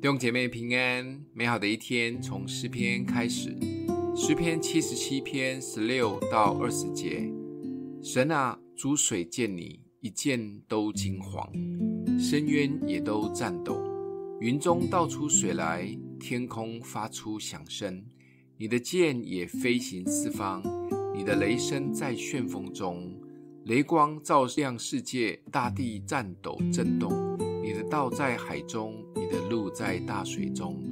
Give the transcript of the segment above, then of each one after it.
弟兄姐妹平安，美好的一天从诗篇开始。诗篇七十七篇十六到二十节：神啊，诸水见你，一见都惊惶，深渊也都颤抖。云中倒出水来，天空发出响声。你的箭也飞行四方，你的雷声在旋风中，雷光照亮世界，大地颤抖震动。你的道在海中。你的路在大水中，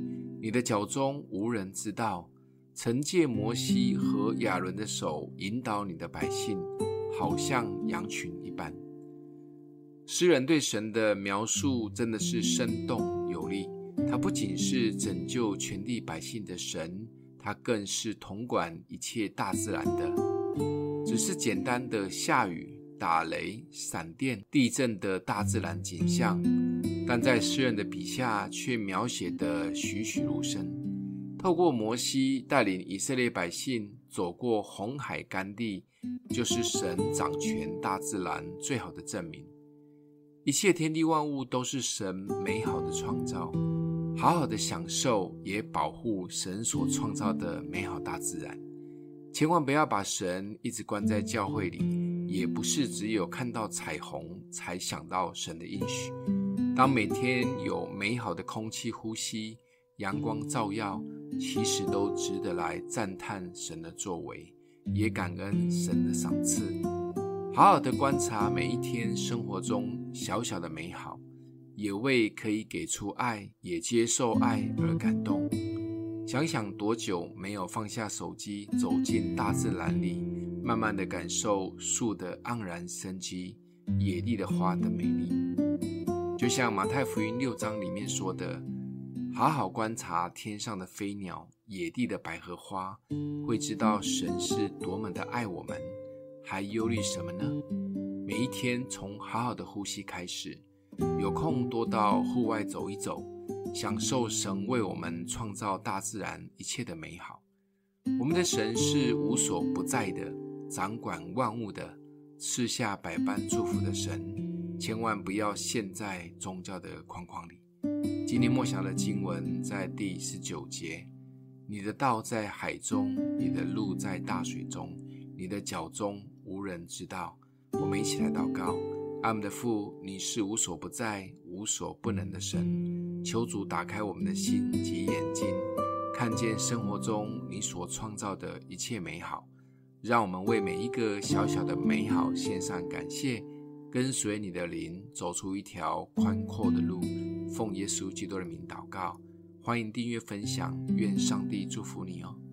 你的脚踪无人知道。曾借摩西和亚伦的手引导你的百姓，好像羊群一般。诗人对神的描述真的是生动有力。他不仅是拯救全地百姓的神，他更是统管一切大自然的。只是简单的下雨、打雷、闪电、地震的大自然景象。但在诗人的笔下，却描写得栩栩如生。透过摩西带领以色列百姓走过红海干地，就是神掌权大自然最好的证明。一切天地万物都是神美好的创造，好好的享受也保护神所创造的美好大自然。千万不要把神一直关在教会里，也不是只有看到彩虹才想到神的应许。当每天有美好的空气呼吸、阳光照耀，其实都值得来赞叹神的作为，也感恩神的赏赐。好好的观察每一天生活中小小的美好，也为可以给出爱、也接受爱而感动。想想多久没有放下手机，走进大自然里，慢慢的感受树的盎然生机，野地的花的美丽。就像马太福音六章里面说的，好好观察天上的飞鸟、野地的百合花，会知道神是多么的爱我们，还忧虑什么呢？每一天从好好的呼吸开始，有空多到户外走一走，享受神为我们创造大自然一切的美好。我们的神是无所不在的，掌管万物的，赐下百般祝福的神。千万不要陷在宗教的框框里。今天默想的经文在第十九节：你的道在海中，你的路在大水中，你的脚踪无人知道。我们一起来祷告：阿们的父，你是无所不在、无所不能的神。求主打开我们的心及眼睛，看见生活中你所创造的一切美好。让我们为每一个小小的美好献上感谢。跟随你的灵，走出一条宽阔的路。奉耶稣基督的名祷告，欢迎订阅分享，愿上帝祝福你哦。